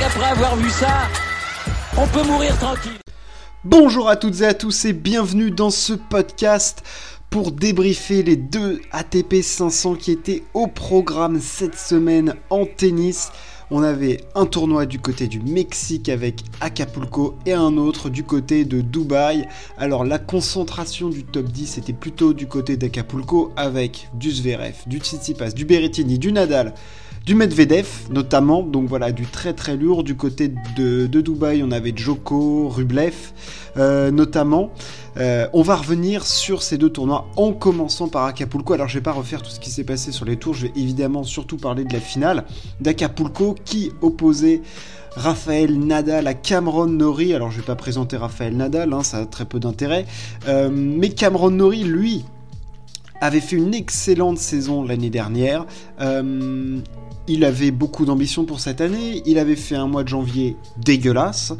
avoir vu ça, on peut mourir tranquille. Bonjour à toutes et à tous et bienvenue dans ce podcast pour débriefer les deux ATP 500 qui étaient au programme cette semaine en tennis. On avait un tournoi du côté du Mexique avec Acapulco et un autre du côté de Dubaï. Alors la concentration du top 10 était plutôt du côté d'Acapulco avec du Zverev, du Tsitsipas, du Berrettini, du Nadal, du Medvedev notamment, donc voilà, du très très lourd. Du côté de, Dubaï, on avait Joko, Rublev euh, notamment. Euh, on va revenir sur ces deux tournois en commençant par Acapulco. Alors je vais pas refaire tout ce qui s'est passé sur les tours, je vais évidemment surtout parler de la finale d'Acapulco qui opposait Raphaël Nadal à Cameron Nori. Alors je vais pas présenter Raphaël Nadal, hein, ça a très peu d'intérêt. Euh, mais Cameron Nori, lui, avait fait une excellente saison l'année dernière. Il avait beaucoup d'ambition pour cette année. Il avait fait un mois de janvier dégueulasse.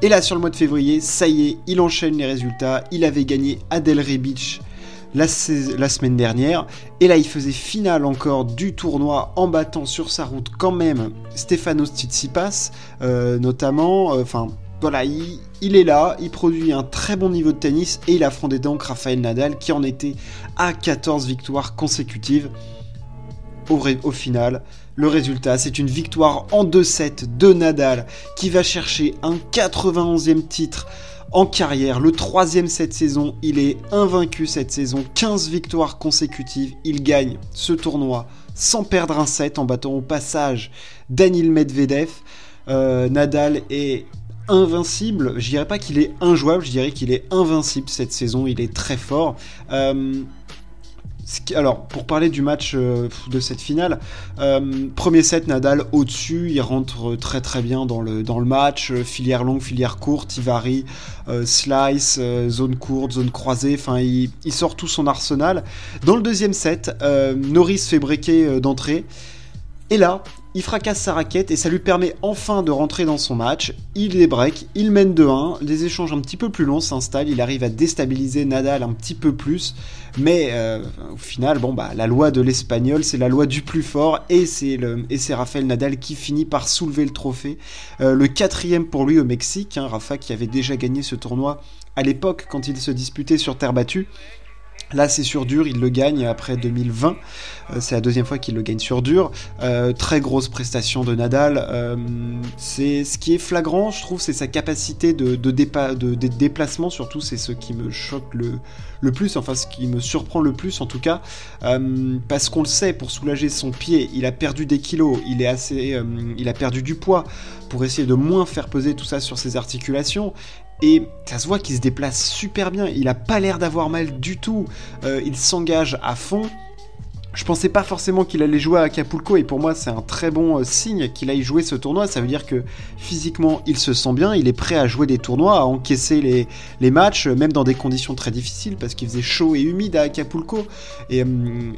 Et là, sur le mois de février, ça y est, il enchaîne les résultats. Il avait gagné Adelray Beach la, semaine dernière. Et là, il faisait finale encore du tournoi en battant sur sa route quand même Stefanos Tsitsipas, euh, notamment. Euh, enfin, voilà, il, est là, il produit un très bon niveau de tennis et il affrontait donc Rafael Nadal qui en était à 14 victoires consécutives. Au final, le résultat, c'est une victoire en 2-7 de Nadal qui va chercher un 91e titre en carrière, le troisième cette saison. Il est invaincu cette saison, 15 victoires consécutives. Il gagne ce tournoi sans perdre un set en battant au passage Daniel Medvedev. Euh, Nadal est invincible. Je dirais pas qu'il est injouable, je dirais qu'il est invincible cette saison. Il est très fort. Euh, alors, pour parler du match euh, de cette finale, euh, premier set, Nadal au-dessus, il rentre très très bien dans le, match, euh, filière longue, filière courte, il varie, slice, zone courte, zone croisée, enfin il, il, sort tout son arsenal. Dans le deuxième set, Norris fait breaker d'entrée, et là, il fracasse sa raquette et ça lui permet enfin de rentrer dans son match. Il les break, il mène 2-1, les échanges un petit peu plus longs s'installent, il arrive à déstabiliser Nadal un petit peu plus, mais euh, au final, bon bah la loi de l'espagnol, c'est la loi du plus fort et c'est le et c'est Rafael Nadal qui finit par soulever le trophée, euh, le quatrième pour lui au Mexique, hein, Rafa qui avait déjà gagné ce tournoi à l'époque quand il se disputait sur terre battue. Là, c'est sur dur, il le gagne après 2020. Euh, c'est la deuxième fois qu'il le gagne sur dur. Euh, très grosse prestation de Nadal. Euh, c'est ce qui est flagrant, je trouve, c'est sa capacité de, de, déplacement. Surtout, c'est ce qui me choque le, le, plus, enfin ce qui me surprend le plus en tout cas, parce qu'on le sait, pour soulager son pied, il a perdu des kilos, il est assez, il a perdu du poids pour essayer de moins faire peser tout ça sur ses articulations. Et ça se voit qu'il se déplace super bien, il a pas l'air d'avoir mal du tout, euh, il s'engage à fond. Je pensais pas forcément qu'il allait jouer à Acapulco et pour moi c'est un très bon euh, signe qu'il aille jouer ce tournoi. Ça veut dire que physiquement il se sent bien, il est prêt à jouer des tournois, à encaisser les, les matchs, même dans des conditions très difficiles parce qu'il faisait chaud et humide à Acapulco. Et,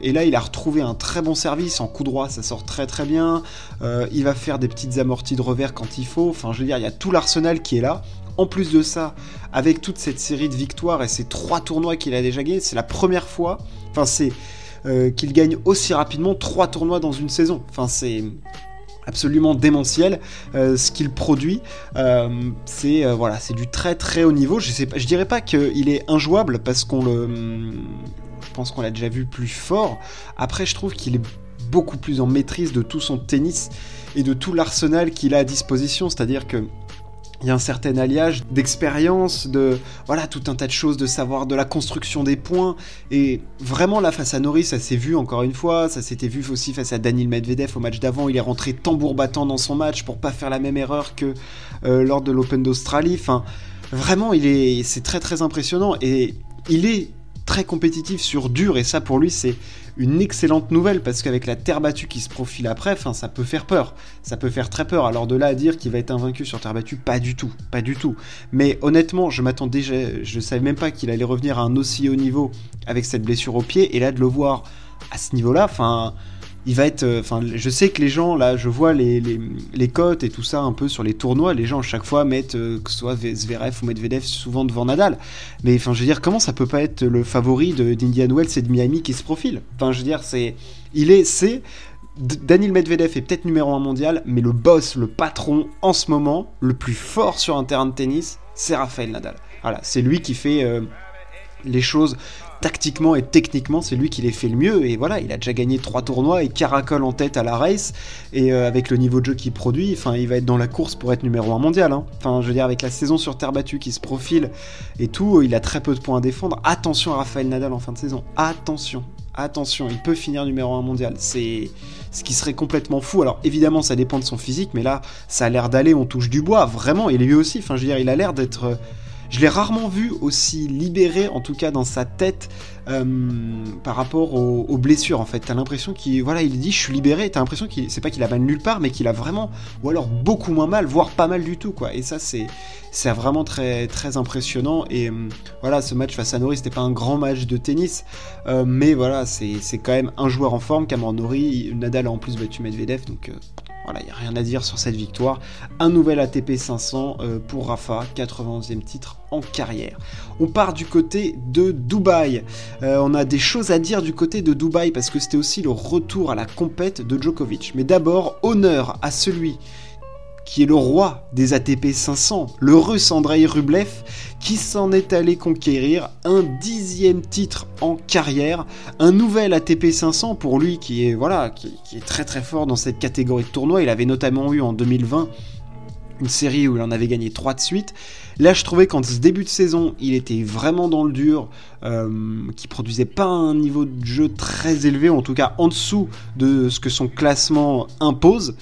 et, là il a retrouvé un très bon service en coup droit, ça sort très très bien. Euh, il va faire des petites amorties de revers quand il faut. Enfin je veux dire, il y a tout l'arsenal qui est là. En plus de ça, avec toute cette série de victoires et ces trois tournois qu'il a déjà gagnés, c'est la première fois, enfin c'est euh, qu'il gagne aussi rapidement trois tournois dans une saison. Enfin c'est absolument démentiel euh, ce qu'il produit. Euh, c'est voilà c'est du très très haut niveau. Je sais pas je dirais pas qu'il est injouable parce qu'on le je pense qu'on l'a déjà vu plus fort. Après je trouve qu'il est beaucoup plus en maîtrise de tout son tennis et de tout l'arsenal qu'il a à disposition. C'est à dire que il y a un certain alliage d'expérience, de voilà tout un tas de choses, de savoir de la construction des points. Et vraiment là face à Norris, ça s'est vu encore une fois, ça s'était vu aussi face à Daniel Medvedev au match d'avant. Il est rentré tambour battant dans son match pour pas faire la même erreur que euh, lors de l'Open d'Australie. Vraiment, il est, c'est très très impressionnant et il est très compétitif sur dur et ça pour lui c'est une excellente nouvelle parce qu'avec la terre battue qui se profile après, ça peut faire peur, ça peut faire très peur. Alors de là à dire qu'il va être invaincu sur terre battue, pas du tout, pas du tout. Mais honnêtement, je m'attendais, je, je savais même pas qu'il allait revenir à un aussi haut niveau avec cette blessure au pied et là de le voir à ce niveau-là, enfin il va être. Euh, enfin, je sais que les gens, là, je vois les, les, cotes et tout ça un peu sur les tournois. Les gens, à chaque fois, mettent euh, que ce soit Zverev ou Medvedev souvent devant Nadal. Mais enfin, je veux dire, comment ça peut pas être le favori d'Indian Wells et de Miami qui se profile? Enfin, je veux dire, c'est. Il est. C'est Daniel Medvedev est peut-être numéro 1 mondial, mais le boss, le patron en ce moment, le plus fort sur un terrain de tennis, c'est Rafael Nadal. Voilà, c'est lui qui fait euh, les choses tactiquement et techniquement, c'est lui qui les fait le mieux. Et voilà, il a déjà gagné trois tournois et caracole en tête à la race. Et euh, avec le niveau de jeu qu'il produit, enfin, il va être dans la course pour être numéro 1 mondial. Hein. Enfin, je veux dire, avec la saison sur terre battue qui se profile et tout, il a très peu de points à défendre. Attention à Rafael Nadal en fin de saison. Attention. Attention, il peut finir numéro 1 mondial. C'est ce qui serait complètement fou. Alors évidemment, ça dépend de son physique, mais là, ça a l'air d'aller, on touche du bois, vraiment. Et lui aussi, enfin, je veux dire, il a l'air d'être je l'ai rarement vu aussi libéré, en tout cas dans sa tête, euh, par rapport aux, blessures. En fait, t'as l'impression qu'il, voilà, il dit, je suis libéré. T'as l'impression qu'il, c'est pas qu'il a mal nulle part, mais qu'il a vraiment, ou alors beaucoup moins mal, voire pas mal du tout, quoi. Et ça, c'est, c'est vraiment très, très impressionnant. Et euh, voilà, ce match face à Nori, c'était pas un grand match de tennis, euh, mais voilà, c'est, quand même un joueur en forme. Cameron Nori, Nadal a en plus battu Medvedev, donc voilà, il n'y a rien à dire sur cette victoire. Un nouvel ATP 500 euh, pour Rafa, 91e titre en carrière. On part du côté de Dubaï. Euh, on a des choses à dire du côté de Dubaï parce que c'était aussi le retour à la compète de Djokovic. Mais d'abord, honneur à celui qui est le roi des ATP 500, le russe Andrei Rublev, qui s'en est allé conquérir un dixième titre en carrière, un nouvel ATP 500 pour lui qui est voilà, qui, est très très fort dans cette catégorie de tournoi. Il avait notamment eu en 2020 une série où il en avait gagné 3 de suite. Là, je trouvais qu'en ce début de saison, il était vraiment dans le dur, euh, qui produisait pas un niveau de jeu très élevé, en tout cas en dessous de ce que son classement impose.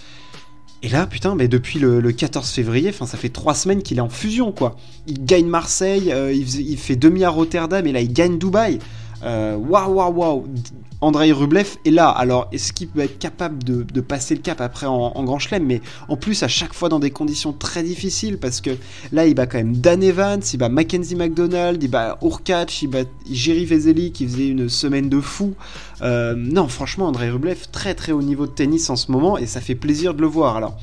Et là, putain, mais depuis le, 14 février, ça fait trois semaines qu'il est en fusion, quoi. Il gagne Marseille, euh, il, fait demi à Rotterdam, et là, il gagne Dubaï. Euh, waouh, waouh, waouh. Andrei Rublev est là. Alors, est-ce qu'il peut être capable de, passer le cap après en, Grand Chelem? Mais en plus, à chaque fois dans des conditions très difficiles, parce que là, il bat quand même Dan Evans, il bat Mackenzie McDonald, il bat Urkac, il bat Jerry Vezeli qui faisait une semaine de fou. Euh, non, franchement, Andrei Rublev, très très haut niveau de tennis en ce moment, et ça fait plaisir de le voir. Alors,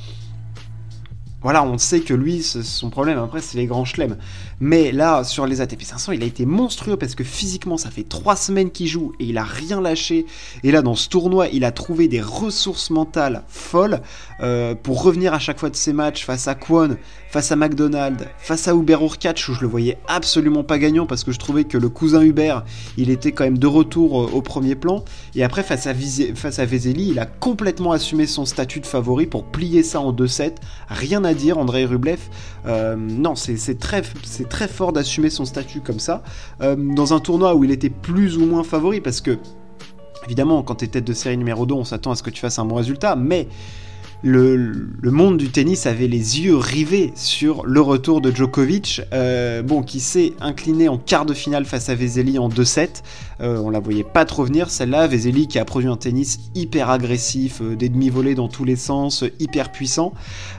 voilà, on sait que lui, son problème après, c'est les grands chelems. Mais là, sur les ATP 500, il a été monstrueux parce que physiquement, ça fait trois semaines qu'il joue et il a rien lâché. Et là, dans ce tournoi, il a trouvé des ressources mentales folles euh, pour revenir à chaque fois de ses matchs face à Kwon, face à McDonald, face à Uber Urkach, où je le voyais absolument pas gagnant parce que je trouvais que le cousin Uber, il était quand même de retour euh, au premier plan. Et après, face à, face à Vezeli, il a complètement assumé son statut de favori pour plier ça en 2-7. Rien à dire, André Rublev. Euh, non, c'est très, très fort d'assumer son statut comme ça. Euh, dans un tournoi où il était plus ou moins favori, parce que, évidemment, quand tu es tête de série numéro 2, on s'attend à ce que tu fasses un bon résultat, mais le, monde du tennis avait les yeux rivés sur le retour de Djokovic, euh, bon, qui s'est incliné en quart de finale face à Vezeli en 2-7. Euh, on la voyait pas trop venir celle-là. Vezeli qui a produit un tennis hyper agressif, euh, des demi-volées dans tous les sens, hyper puissant.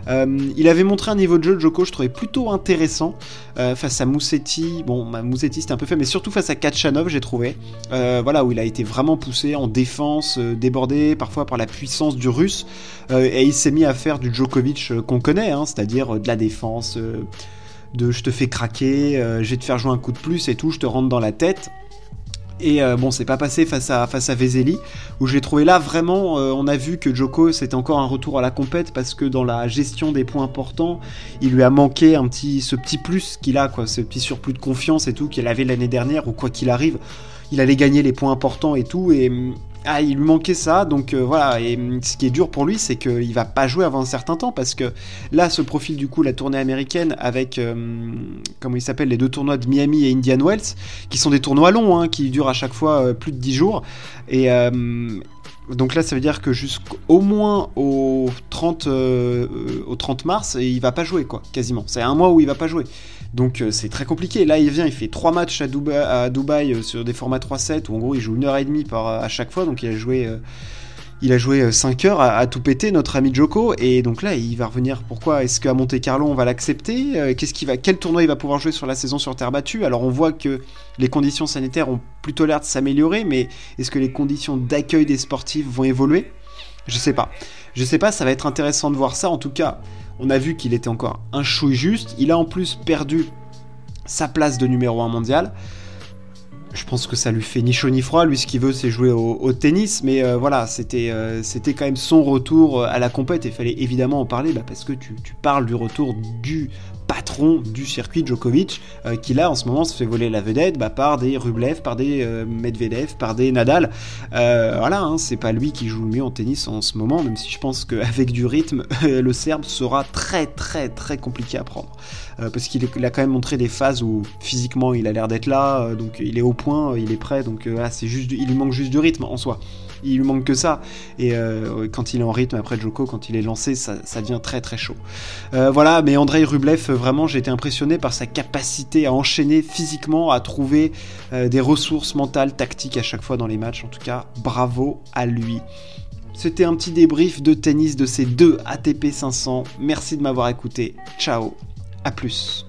il avait montré un niveau de jeu de Djoko, je trouvais plutôt intéressant face à Moussetti. Bon, bah, Moussetti c'était un peu fait, mais surtout face à Kachanov, j'ai trouvé. voilà, où il a été vraiment poussé en défense, débordé parfois par la puissance du russe. Il s'est mis à faire du Djokovic euh, qu'on connaît, hein, c'est-à-dire euh, de la défense, euh, de je te fais craquer, je vais te faire jouer un coup de plus et tout, je te rentre dans la tête. Et bon, c'est pas passé face à, face à Vezeli, où j'ai trouvé là vraiment, on a vu que Joko c'était encore un retour à la compète parce que dans la gestion des points importants, il lui a manqué ce petit plus qu'il a, quoi, ce petit surplus de confiance et tout qu'il avait l'année dernière, ou quoi qu'il arrive, il allait gagner les points importants et tout, et ah, il lui manquait ça, donc euh, voilà. Et mm, ce qui est dur pour lui, c'est qu'il va pas jouer avant un certain temps parce que là, ce profil du coup, la tournée américaine avec, euh, comment il s'appelle, les deux tournois de Miami et Indian Wells, qui sont des tournois longs, hein, qui durent à chaque fois euh, plus de 10 jours. Et donc là, ça veut dire que jusqu'au moins au 30, au 30 mars, il va pas jouer, quoi, quasiment. C'est un mois où il va pas jouer. Donc euh, c'est très compliqué. Là, il vient, il fait 3 matchs à Dubaï, euh, sur des formats 3-7 où en gros il joue une heure et demie par, à chaque fois. Donc il a joué, il a joué 5 heures à, tout péter, notre ami Joko. Et donc là, il va revenir. Pourquoi Est-ce qu'à Monte Carlo on va l'accepter? Euh, Qu'est-ce qui va, Quel tournoi il va pouvoir jouer sur la saison sur terre battue? Alors on voit que les conditions sanitaires ont plutôt l'air de s'améliorer, mais est-ce que les conditions d'accueil des sportifs vont évoluer? Je sais pas. Je sais pas, ça va être intéressant de voir ça. En tout cas, on a vu qu'il était encore un chouille juste. Il a en plus perdu sa place de numéro 1 mondial. je pense que ça lui fait ni chaud ni froid. Lui, ce qu'il veut, c'est jouer au, tennis. Mais euh, voilà, c'était euh, c'était quand même son retour à la compète. Il fallait évidemment en parler bah, parce que tu, parles du retour du du circuit Djokovic, euh, qui là en ce moment se fait voler la vedette bah, par des Rublev, par des Medvedev, par des Nadal. voilà, hein, c'est pas lui qui joue le mieux en tennis en ce moment, même si je pense qu'avec du rythme, le Serbe sera très très très compliqué à prendre. parce qu'il a quand même montré des phases où physiquement il a l'air d'être là, donc il est au point, il est prêt, donc euh, c'est juste, il lui manque juste du rythme en soi. Il lui manque que ça. Et euh, quand il est en rythme après Joko, quand il est lancé, ça, devient très très chaud. Euh, voilà, mais Andrei Rublev, vraiment, j'ai été impressionné par sa capacité à enchaîner physiquement, à trouver des ressources mentales, tactiques à chaque fois dans les matchs. En tout cas, bravo à lui. C'était un petit débrief de tennis de ces deux ATP 500. Merci de m'avoir écouté. Ciao, à plus.